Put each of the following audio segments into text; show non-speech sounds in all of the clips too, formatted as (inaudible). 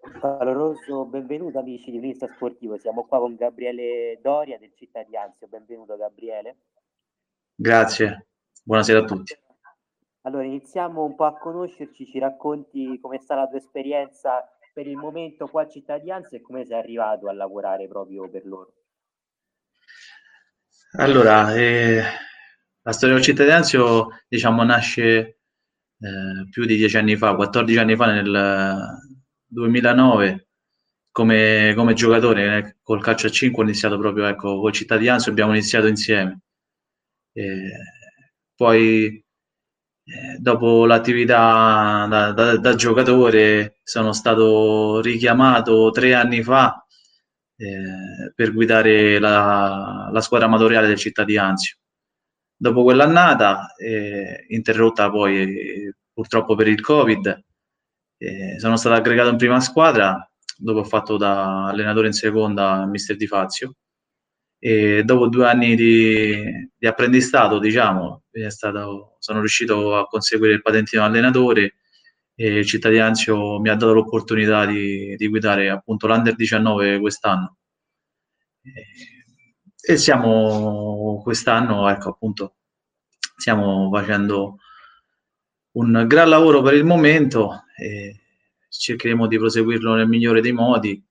Caloroso benvenuto amici di Unista Sportivo, siamo qua con Gabriele Doria del Cittadinanzio, benvenuto Gabriele. Grazie, buonasera a tutti. Allora iniziamo un po' a conoscerci, ci racconti come sta la tua esperienza per il momento qua a Cittadinanza e come sei arrivato a lavorare proprio per loro. Allora, eh, la storia del Cittadinanzio diciamo nasce eh, più di dieci anni fa, 14 anni fa nel 2009 come, come giocatore eh, col calcio a 5 ho iniziato proprio ecco, col Cittadinanza, abbiamo iniziato insieme. Eh, poi eh, dopo l'attività da, da, da, giocatore sono stato richiamato tre anni fa eh, per guidare la, la, squadra amatoriale del Cittadinanzio. Dopo quell'annata, eh, interrotta poi purtroppo per il Covid, eh, sono stato aggregato in prima squadra, dopo ho fatto da allenatore in seconda Mister Di Fazio e dopo due anni di, di apprendistato, diciamo, stato, sono riuscito a conseguire il patentino allenatore e il Cittadinanzio mi ha dato l'opportunità di, di guidare appunto l'Under 19 quest'anno. E, siamo quest'anno, ecco appunto, stiamo facendo un gran lavoro per il momento cercheremo di proseguirlo nel migliore dei modi,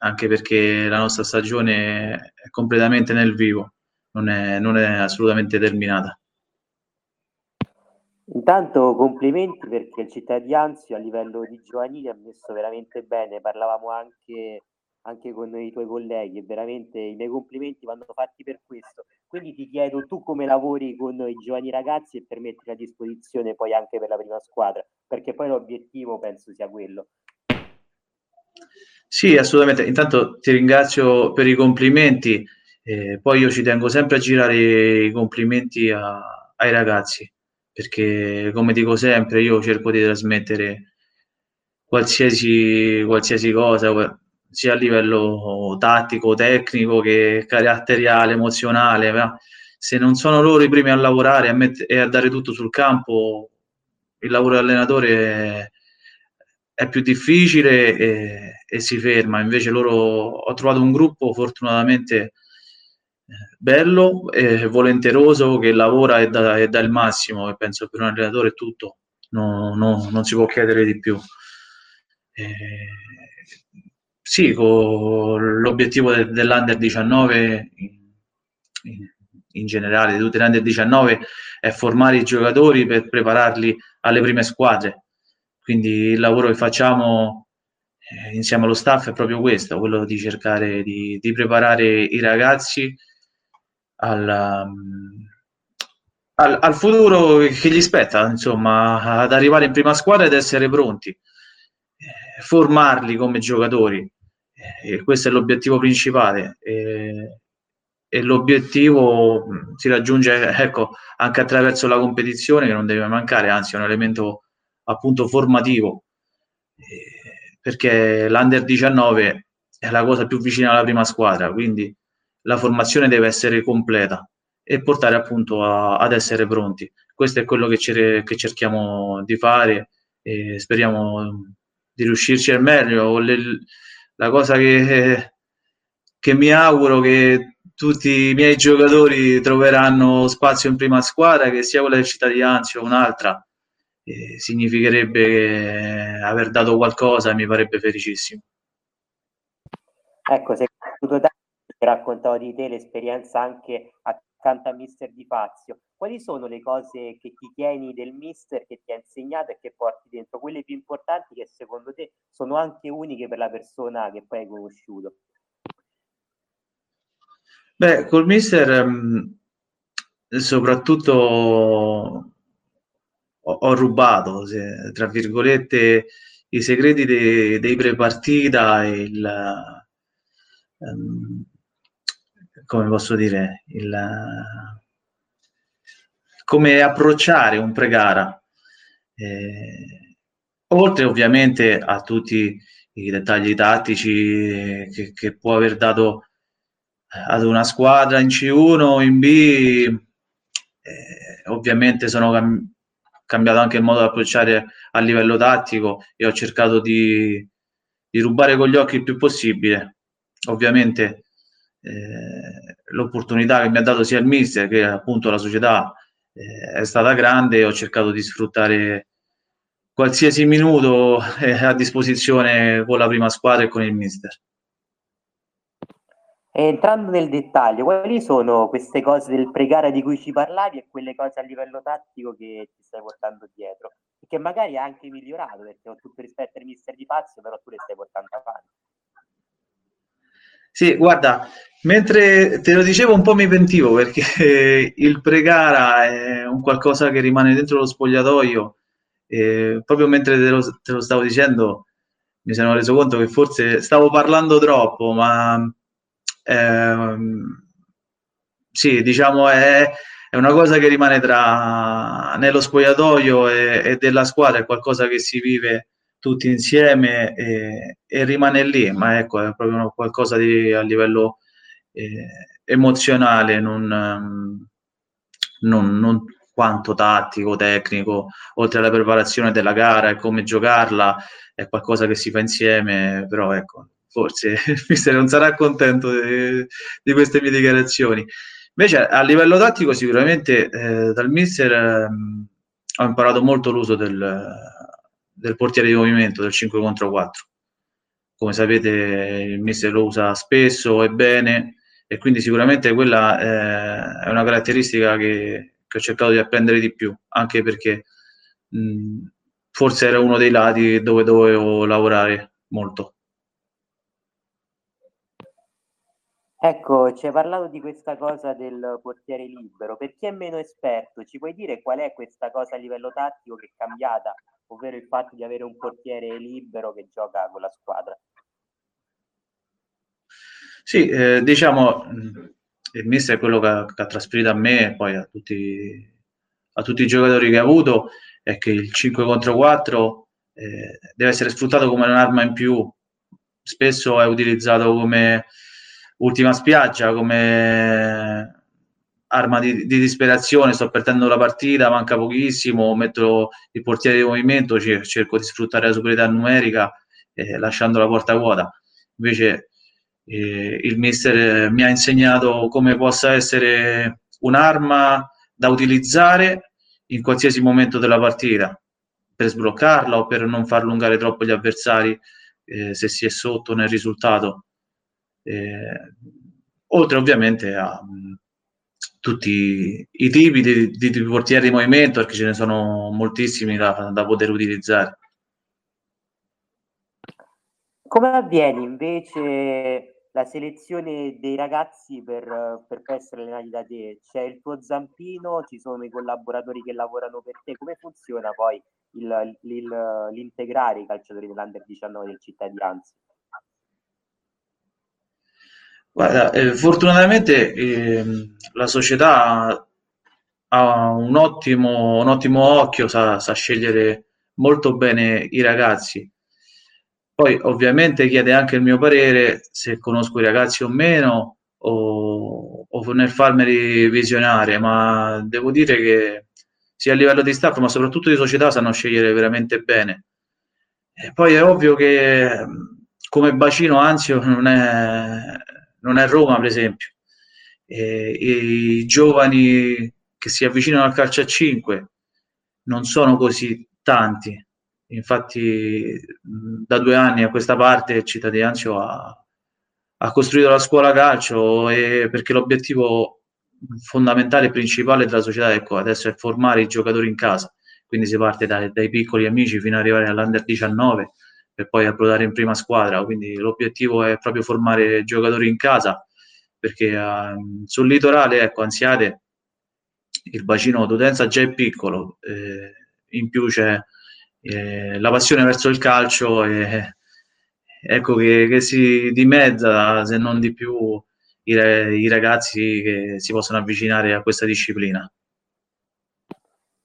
anche perché la nostra stagione è completamente nel vivo, non è, non è assolutamente terminata. Intanto complimenti perché il Cittadinanzio a livello di giovanili ha messo veramente bene, parlavamo anche anche con i tuoi colleghi e veramente i miei complimenti vanno fatti per questo. Quindi ti chiedo tu come lavori con i giovani ragazzi e per metterli a disposizione poi anche per la prima squadra, perché poi l'obiettivo penso sia quello. Sì, assolutamente. Intanto ti ringrazio per i complimenti, eh, poi io ci tengo sempre a girare i complimenti a, ai ragazzi, perché come dico sempre, io cerco di trasmettere qualsiasi, qualsiasi cosa sia a livello tattico, tecnico che caratteriale, emozionale. Ma se non sono loro i primi a lavorare a met- e a dare tutto sul campo, il lavoro di allenatore è, è più difficile e, e, si ferma. Invece loro ho trovato un gruppo fortunatamente eh, bello e volenteroso che lavora e dà, e dà il massimo e penso che per un allenatore è tutto, no, no, non si può chiedere di più. E sì, con l'obiettivo de- dell'Under 19 in, generale, di tutte le Under 19, è formare i giocatori per prepararli alle prime squadre. Quindi il lavoro che facciamo eh, insieme allo staff è proprio questo, quello di cercare di, di preparare i ragazzi al, um, al, al, futuro che gli spetta, insomma, ad arrivare in prima squadra ed essere pronti, eh, formarli come giocatori e questo è l'obiettivo principale. E, e l'obiettivo si raggiunge ecco, anche attraverso la competizione che non deve mancare, anzi è un elemento appunto formativo, eh, perché l'Under 19 è la cosa più vicina alla prima squadra, quindi la formazione deve essere completa e portare appunto a, ad essere pronti. Questo è quello che, cer- che cerchiamo di fare e speriamo di riuscirci al meglio. Le, la cosa che, che mi auguro che tutti i miei giocatori troveranno spazio in prima squadra, che sia quella del Cittadinanzio o un'altra, eh, significherebbe aver dato qualcosa e mi farebbe felicissimo. Ecco, sei tanto raccontato di te l'esperienza anche accanto a Mister Di Fazio. Quali sono le cose che ti tieni del Mister che ti ha insegnato e che porti dentro? Quelle più importanti che secondo te sono anche uniche per la persona che poi hai conosciuto? Beh, col Mister um, soprattutto ho, rubato, tra virgolette, i segreti dei, dei prepartita e il... Um, come posso dire, il, come approcciare un pre-gara. Eh, oltre ovviamente a tutti i dettagli tattici che, che, può aver dato ad una squadra in C1 in B, eh, ovviamente sono cam- cambiato anche il modo di approcciare a livello tattico e ho cercato di, di rubare con gli occhi il più possibile. Ovviamente eh, l'opportunità che mi ha dato sia il mister che appunto la società eh, è stata grande ho cercato di sfruttare qualsiasi minuto eh, a disposizione con la prima squadra e con il mister. Entrando nel dettaglio, quali sono queste cose del pregare di cui ci parlavi e quelle cose a livello tattico che ti stai portando dietro? E che magari hai anche migliorato, perché con tutto rispetto al mister di Fazio, però tu le stai portando avanti. Sì, guarda, mentre te lo dicevo un po' mi pentivo perché (laughs) il pregara è un qualcosa che rimane dentro lo spogliatoio. E proprio mentre te lo, te lo stavo dicendo mi sono reso conto che forse stavo parlando troppo, ma ehm, sì, diciamo è, è, una cosa che rimane tra nello spogliatoio e, e della squadra, è qualcosa che si vive tutti insieme e, e, rimane lì, ma ecco, è proprio qualcosa di, a livello eh, emozionale, non, ehm, non, non, quanto tattico, tecnico, oltre alla preparazione della gara e come giocarla, è qualcosa che si fa insieme, però ecco, forse il (laughs) mister non sarà contento di, di, queste mie dichiarazioni. Invece a livello tattico sicuramente eh, dal mister eh, ho imparato molto l'uso del, del portiere di movimento, del 5 contro 4. Come sapete il mister lo usa spesso e bene e quindi sicuramente quella eh, è una caratteristica che, che, ho cercato di apprendere di più, anche perché mh, forse era uno dei lati dove dovevo lavorare molto. Ecco, ci hai parlato di questa cosa del portiere libero. Per chi è meno esperto, ci puoi dire qual è questa cosa a livello tattico che è cambiata ovvero il fatto di avere un portiere libero che gioca con la squadra. Sì, eh, diciamo, il mister è quello che, che, ha trasferito a me e poi a tutti, a tutti, i giocatori che ha avuto, è che il 5 contro 4 eh, deve essere sfruttato come un'arma in più, spesso è utilizzato come ultima spiaggia, come arma di, di, disperazione, sto perdendo la partita, manca pochissimo, metto il portiere di movimento, cerco di sfruttare la superiorità numerica eh, lasciando la porta vuota. Invece eh, il mister mi ha insegnato come possa essere un'arma da utilizzare in qualsiasi momento della partita per sbloccarla o per non far allungare troppo gli avversari eh, se si è sotto nel risultato. Eh, oltre ovviamente a tutti i tipi di, di, di, portieri di movimento, perché ce ne sono moltissimi da, da poter utilizzare. Come avviene invece la selezione dei ragazzi per, per essere allenati da te? C'è il tuo zampino, ci sono i collaboratori che lavorano per te, come funziona poi il, il, l'integrare i calciatori dell'Under 19 del cittadinanza? Guarda, eh, fortunatamente eh, la società ha un ottimo, un ottimo occhio, sa, sa, scegliere molto bene i ragazzi. Poi ovviamente chiede anche il mio parere se conosco i ragazzi o meno o, o nel farmeli visionare, ma devo dire che sia a livello di staff ma soprattutto di società sanno scegliere veramente bene. E poi è ovvio che come bacino Anzio non è, non è Roma per esempio. E, I giovani che si avvicinano al calcio a 5 non sono così tanti. Infatti, da due anni a questa parte Cittadinanzio ha, ha costruito la scuola calcio e perché l'obiettivo fondamentale e principale della società ecco, adesso è formare i giocatori in casa. Quindi si parte dai, dai piccoli amici fino ad arrivare all'Under 19 per poi approdare in prima squadra. Quindi l'obiettivo è proprio formare giocatori in casa, perché uh, sul litorale, ecco, Anziate, il bacino d'utenza già è piccolo, eh, in più c'è eh, la passione verso il calcio e ecco che, che, si dimezza, se non di più, i, i ragazzi che si possono avvicinare a questa disciplina.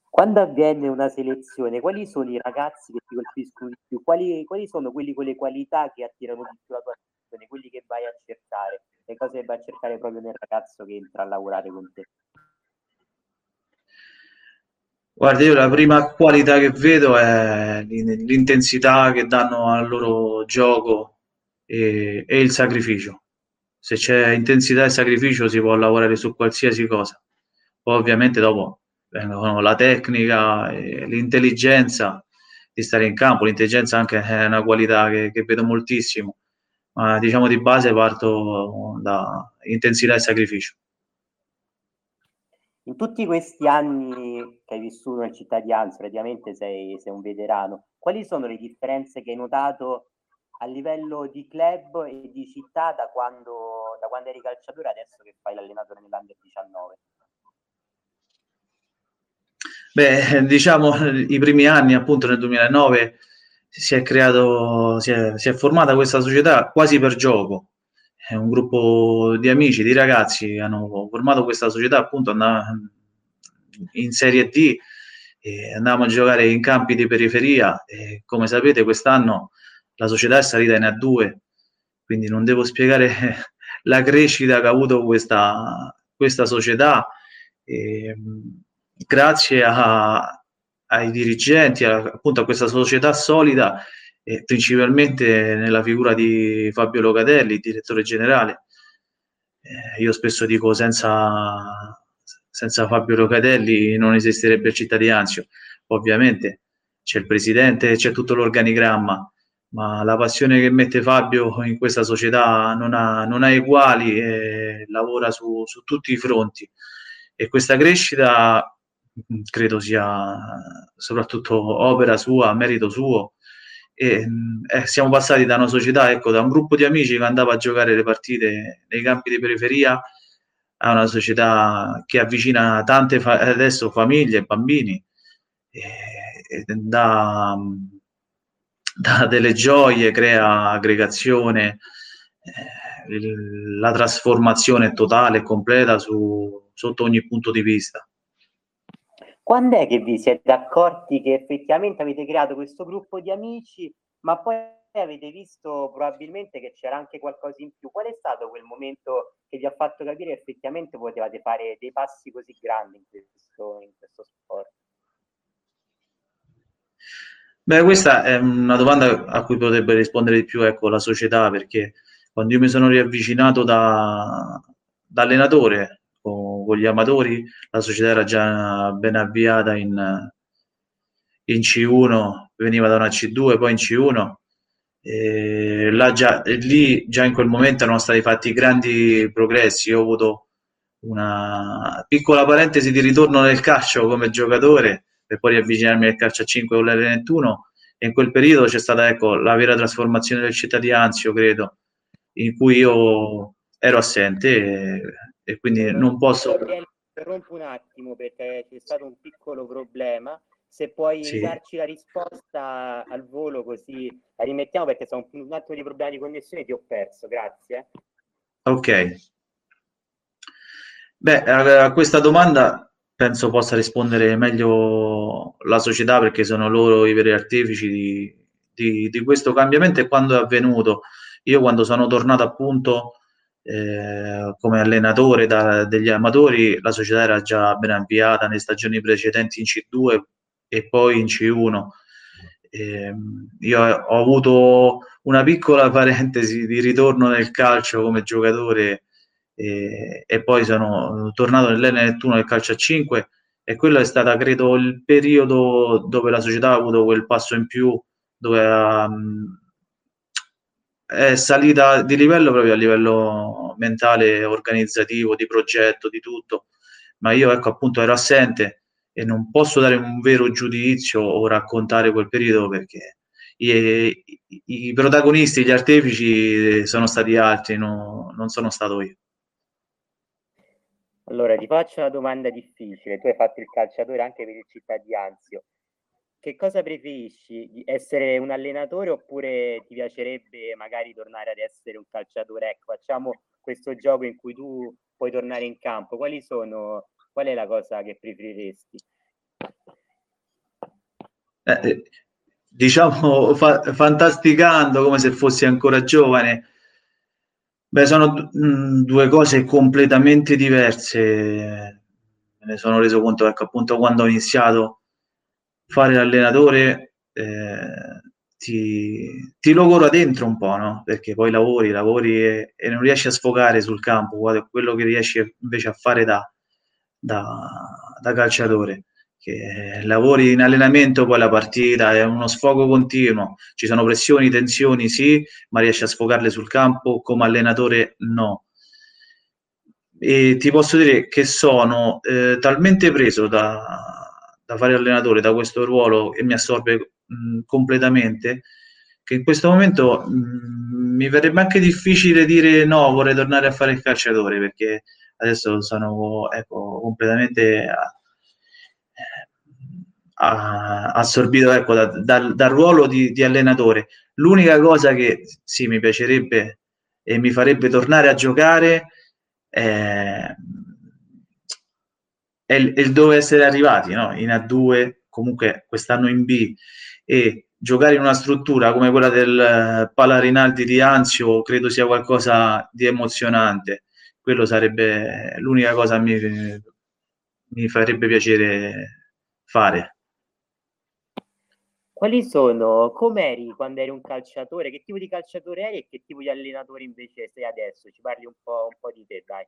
Quando avviene una selezione, quali sono i ragazzi che ti colpiscono di più? Quali, quali sono quelli con le qualità che attirano di più la tua attenzione? Quelli che vai a cercare? Le cose che vai a cercare proprio nel ragazzo che entra a lavorare con te? Guarda, io la prima qualità che vedo è l'intensità che danno al loro gioco e, e il sacrificio. Se c'è intensità e sacrificio si può lavorare su qualsiasi cosa. Poi ovviamente dopo vengono la tecnica, l'intelligenza di stare in campo, l'intelligenza anche è una qualità che, che vedo moltissimo, ma diciamo di base parto da intensità e sacrificio. In tutti questi anni che hai vissuto nel cittadinanza, praticamente sei, sei un veterano, quali sono le differenze che hai notato a livello di club e di città da quando, da quando eri calciatore adesso che fai l'allenatore nell'Under 19? Beh, diciamo, i primi anni, appunto nel 2009, si è creato, si è, si è formata questa società quasi per gioco, un gruppo di amici, di ragazzi hanno formato questa società appunto andavamo in Serie D e andavamo a giocare in campi di periferia e come sapete quest'anno la società è salita in A2 quindi non devo spiegare (laughs) la crescita che ha avuto questa, questa società e, grazie a, ai dirigenti a, appunto a questa società solida e principalmente nella figura di Fabio Locatelli, direttore generale. Eh, io spesso dico senza, senza Fabio Locatelli non esisterebbe il Cittadinanzio. Ovviamente c'è il presidente, c'è tutto l'organigramma, ma la passione che mette Fabio in questa società non ha, non ha eguali e lavora su, su tutti i fronti. E questa crescita credo sia soprattutto opera sua, merito suo, e eh, siamo passati da una società, ecco, da un gruppo di amici che andava a giocare le partite nei campi di periferia a una società che avvicina tante fa- adesso famiglie bambini e, e da, da, delle gioie, crea aggregazione, eh, la trasformazione totale e completa su, sotto ogni punto di vista. Quando è che vi siete accorti che effettivamente avete creato questo gruppo di amici, ma poi avete visto probabilmente che c'era anche qualcosa in più? Qual è stato quel momento che vi ha fatto capire che effettivamente potevate fare dei passi così grandi in questo, in questo sport? Beh, questa è una domanda a cui potrebbe rispondere di più ecco, la società, perché quando io mi sono riavvicinato da, da allenatore con, gli amatori, la società era già ben avviata in, in C1, veniva da una C2, poi in C1. E già, e lì già in quel momento erano stati fatti grandi progressi. Io ho avuto una piccola parentesi di ritorno nel calcio come giocatore per poi riavvicinarmi al calcio a 5 con l'R21 e in quel periodo c'è stata ecco, la vera trasformazione del città di Anzio, credo, in cui io ero assente e, quindi non posso... Interrompo un attimo perché c'è stato un piccolo problema. Se puoi sì. darci la risposta al volo così la rimettiamo perché sono un attimo di problemi di connessione ti ho perso, grazie. Ok. Beh, a questa domanda penso possa rispondere meglio la società perché sono loro i veri artefici di, di, di questo cambiamento e quando è avvenuto. Io quando sono tornato appunto eh, come allenatore da, degli amatori, la società era già ben avviata nelle stagioni precedenti in C2 e poi in C1. Eh, io ho avuto una piccola parentesi di ritorno nel calcio come giocatore e, e poi sono tornato nell'N1 del calcio a 5 e quello è stato credo il periodo dove la società ha avuto quel passo in più dove ha, è salita di livello proprio a livello mentale, organizzativo, di progetto, di tutto, ma io ecco appunto ero assente e non posso dare un vero giudizio o raccontare quel periodo perché i, i, protagonisti, gli artefici sono stati altri, no, non sono stato io. Allora, ti faccio una domanda difficile. Tu hai fatto il calciatore anche per il città di Anzio che cosa preferisci? Essere un allenatore oppure ti piacerebbe magari tornare ad essere un calciatore? Ecco, facciamo questo gioco in cui tu puoi tornare in campo. Quali sono, qual è la cosa che preferiresti? Eh, eh diciamo (laughs) fa- fantasticando come se fossi ancora giovane. Beh, sono d- mm, due cose completamente diverse. Me ne sono reso conto, ecco, appunto quando ho iniziato fare l'allenatore eh, ti, ti, logora dentro un po', no? Perché poi lavori, lavori e, e non riesci a sfogare sul campo quello che riesci invece a fare da, da, da calciatore che lavori in allenamento, poi la partita è uno sfogo continuo, ci sono pressioni, tensioni, sì, ma riesci a sfogarle sul campo, come allenatore no. E ti posso dire che sono eh, talmente preso da, da, fare allenatore, da questo ruolo e mi assorbe mh, completamente, che in questo momento mh, mi verrebbe anche difficile dire no, vorrei tornare a fare il calciatore, perché adesso sono ecco, completamente... A, assorbito ecco, da, da, dal ruolo di, di, allenatore. L'unica cosa che sì, mi piacerebbe e mi farebbe tornare a giocare è, è, il, dove essere arrivati no? in A2, comunque quest'anno in B e giocare in una struttura come quella del Pala Rinaldi di Anzio credo sia qualcosa di emozionante. Quello sarebbe l'unica cosa mi, mi farebbe piacere fare. Quali sono, com'eri quando eri un calciatore? Che tipo di calciatore eri e che tipo di allenatore invece sei adesso? Ci parli un po', un po di te, dai.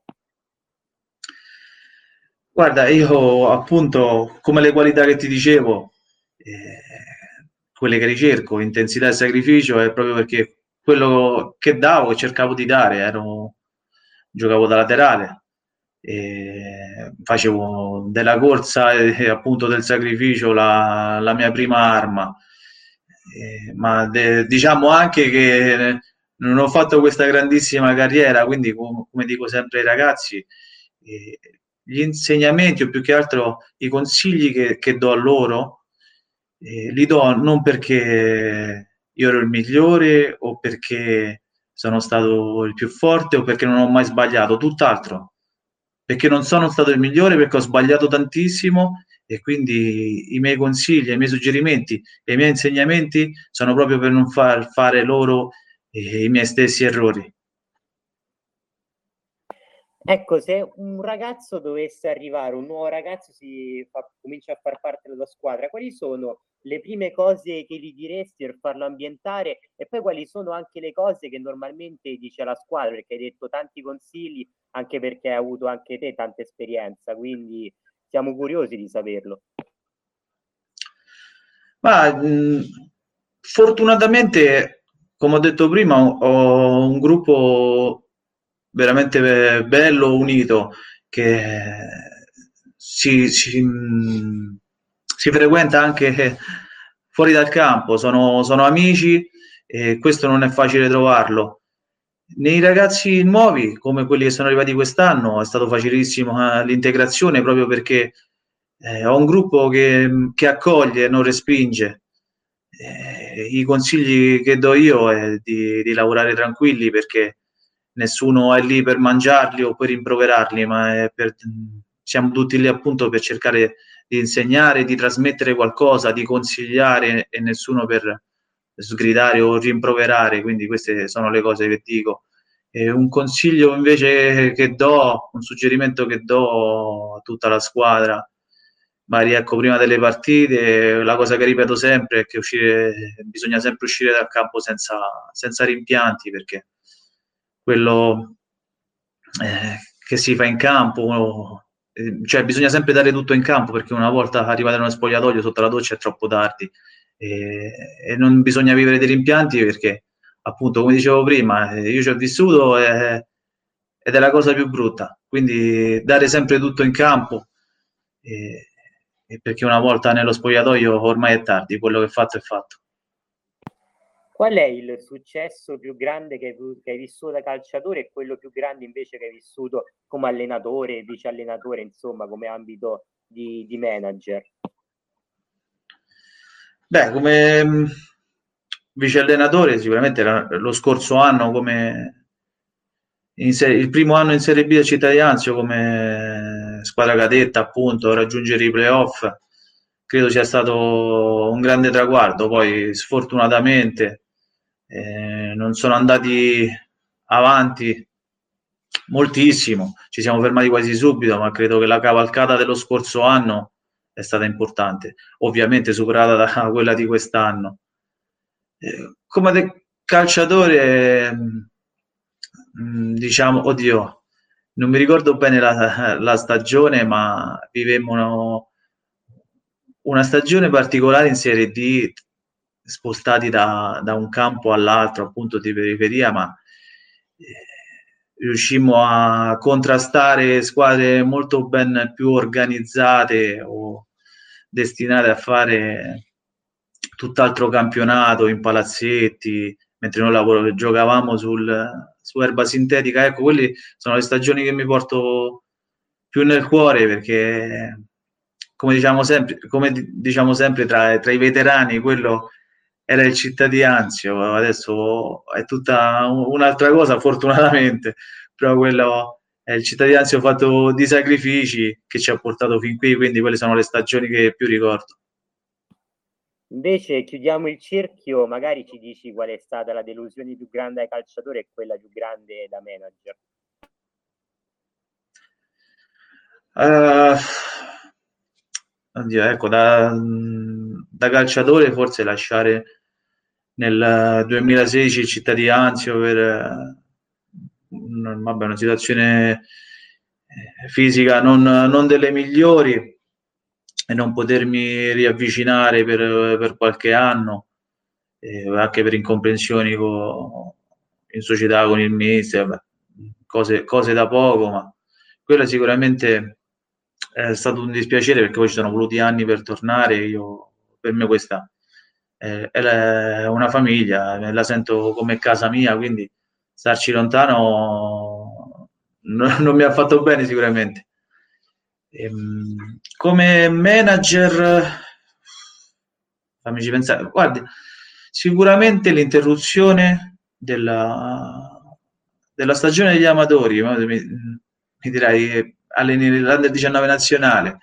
Guarda, io appunto, come le qualità che ti dicevo, eh, quelle che ricerco, intensità e sacrificio, è proprio perché quello che davo e cercavo di dare, ero, giocavo da laterale, facevo della corsa e appunto del sacrificio la, la mia prima arma. Eh, ma de, diciamo anche che non ho fatto questa grandissima carriera, quindi com, come dico sempre ai ragazzi, eh, gli insegnamenti o più che altro i consigli che, che do a loro, eh, li do non perché io ero il migliore o perché sono stato il più forte o perché non ho mai sbagliato, tutt'altro perché non sono stato il migliore, perché ho sbagliato tantissimo e quindi i miei consigli, i miei suggerimenti e i miei insegnamenti sono proprio per non far fare loro eh, i miei stessi errori. Ecco, se un ragazzo dovesse arrivare, un nuovo ragazzo si fa, comincia a far parte della squadra, quali sono le prime cose che gli diresti per farlo ambientare e poi quali sono anche le cose che normalmente dice la squadra, perché hai detto tanti consigli, anche perché hai avuto anche te tanta esperienza, quindi siamo curiosi di saperlo. Ma mh, fortunatamente, come ho detto prima, ho un gruppo veramente bello, unito, che si, si, si frequenta anche fuori dal campo, sono, sono amici e questo non è facile trovarlo. Nei ragazzi nuovi, come quelli che sono arrivati quest'anno, è stato facilissimo eh, l'integrazione proprio perché eh, ho un gruppo che, che accoglie, non respinge. Eh, I consigli che do io è di, di lavorare tranquilli perché nessuno è lì per mangiarli o per rimproverarli, ma per, siamo tutti lì appunto per cercare di insegnare, di trasmettere qualcosa, di consigliare e nessuno per sgridare o rimproverare, quindi queste sono le cose che dico. E un consiglio invece che do, un suggerimento che do a tutta la squadra, magari ecco prima delle partite, la cosa che ripeto sempre è che uscire, bisogna sempre uscire dal campo senza, senza rimpianti perché quello eh, che si fa in campo, eh, cioè bisogna sempre dare tutto in campo perché una volta arrivati nello spogliatoio sotto la doccia è troppo tardi. E, e non bisogna vivere dei rimpianti perché appunto come dicevo prima eh, io ci ho vissuto e, ed è la cosa più brutta. Quindi dare sempre tutto in campo e perché una volta nello spogliatoio ormai è tardi quello che è fatto è fatto Qual è il successo più grande che hai, che hai, vissuto da calciatore e quello più grande invece che hai vissuto come allenatore, vice allenatore, insomma, come ambito di, di manager? Beh, come mm, vice allenatore sicuramente lo scorso anno come serie, il primo anno in Serie B del Cittadinanzio come squadra cadetta appunto raggiungere i playoff credo sia stato un grande traguardo poi sfortunatamente eh, non sono andati avanti moltissimo, ci siamo fermati quasi subito, ma credo che la cavalcata dello scorso anno è stata importante, ovviamente superata da (laughs) quella di quest'anno. Eh, come calciatore, mm, diciamo, oddio, non mi ricordo bene la, la stagione, ma vivemmo una stagione particolare in Serie D, spostati da, da un campo all'altro, appunto di periferia, ma eh, riuscimmo a contrastare squadre molto ben più organizzate o destinate a fare tutt'altro campionato in palazzetti, mentre noi lavoro, giocavamo sul, su erba sintetica. Ecco, quelle sono le stagioni che mi porto più nel cuore perché, come diciamo sempre, come diciamo sempre tra, tra i veterani, quello era il cittadinanzio, adesso è tutta un'altra cosa, fortunatamente, però quello è il cittadinanzio fatto di sacrifici che ci ha portato fin qui, quindi quelle sono le stagioni che più ricordo. Invece chiudiamo il cerchio, magari ci dici qual è stata la delusione più grande ai calciatori e quella più grande da manager. Uh, oddio, ecco, da, da, calciatore forse lasciare nel 2016 il città di Anzio per vabbè, una situazione eh, fisica non, non delle migliori e non potermi riavvicinare per, per qualche anno, eh, anche per incomprensioni con, in società con il mister, cose, cose da poco, ma quello sicuramente è stato un dispiacere perché poi ci sono voluti anni per tornare. Io, per me questa è, è una famiglia, la sento come casa mia, quindi starci lontano (laughs) non, mi ha fatto bene sicuramente. Ehm, come manager, fammici pensare, guardi, sicuramente l'interruzione della, della stagione degli amatori, mi, mi direi all'Under 19 nazionale,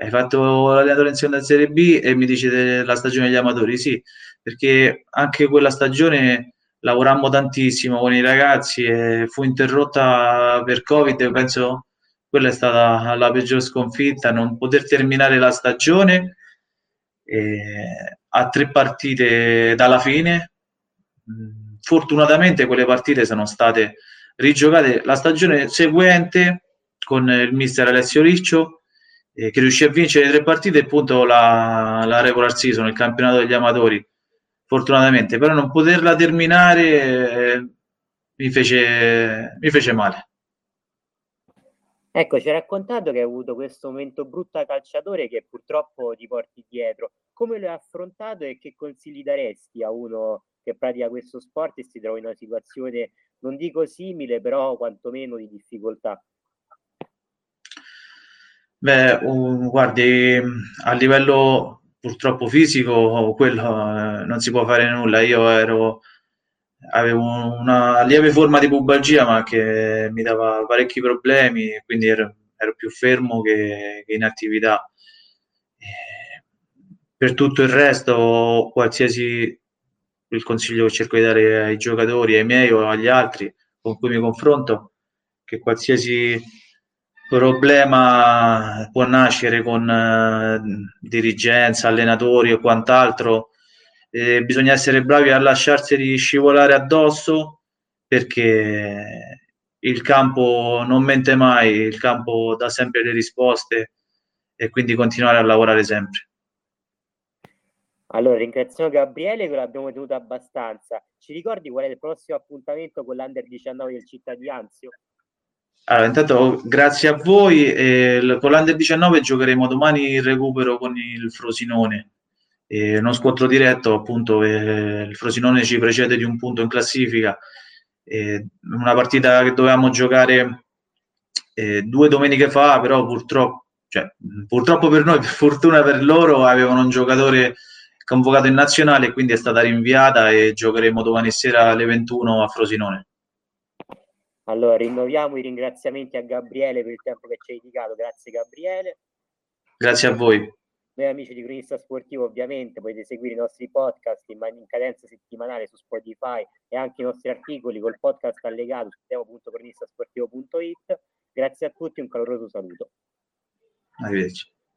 hai fatto l'allenatore in seconda Serie B e mi dici della stagione degli amatori, sì, perché anche quella stagione lavorammo tantissimo con i ragazzi e fu interrotta per Covid, penso quella è stata la peggior sconfitta, non poter terminare la stagione eh, a tre partite dalla fine. Fortunatamente quelle partite sono state rigiocate la stagione seguente con il mister Alessio Riccio eh, che riuscì a vincere tre partite e appunto la, la regular season, il campionato degli amatori fortunatamente, però non poterla terminare eh, mi, fece, mi fece male. Ecco, ci hai raccontato che hai avuto questo momento brutto a calciatore che purtroppo ti porti dietro. Come lo hai affrontato e che consigli daresti a uno che pratica questo sport e si trova in una situazione, non dico simile, però quantomeno di difficoltà? Beh, guardi, a livello purtroppo fisico, quello eh, non si può fare nulla. Io ero avevo una lieve forma di pubalgia ma che mi dava parecchi problemi quindi ero, ero più fermo che, che in attività e per tutto il resto qualsiasi il consiglio che cerco di dare ai giocatori ai miei o agli altri con cui mi confronto che qualsiasi problema può nascere con eh, dirigenza allenatori o quant'altro eh, bisogna essere bravi a lasciarseli scivolare addosso perché il campo non mente mai, il campo dà sempre le risposte e quindi continuare a lavorare sempre. Allora, ringraziamo Gabriele che l'abbiamo tenuto abbastanza. Ci ricordi qual è il prossimo appuntamento con l'Under 19 del Città di Anzio? Allora, intanto grazie a voi. Eh, con l'Under 19 giocheremo domani il recupero con il Frosinone e uno scontro diretto, appunto, eh, il Frosinone ci precede di un punto in classifica. Eh, una partita che dovevamo giocare eh, due domeniche fa, però purtroppo, cioè, purtroppo per noi, (laughs) per fortuna per loro, avevano un giocatore convocato in nazionale quindi è stata rinviata e giocheremo domani sera alle 21 a Frosinone. Allora, rinnoviamo i ringraziamenti a Gabriele per il tempo che ci hai dedicato. Grazie Gabriele. Grazie a voi. Noi amici di Cronista Sportivo ovviamente potete seguire i nostri podcast in, in cadenza settimanale su Spotify e anche i nostri articoli col podcast allegato su demo.cronistasportivo.it. Grazie a tutti, un caloroso saluto. Arrivederci.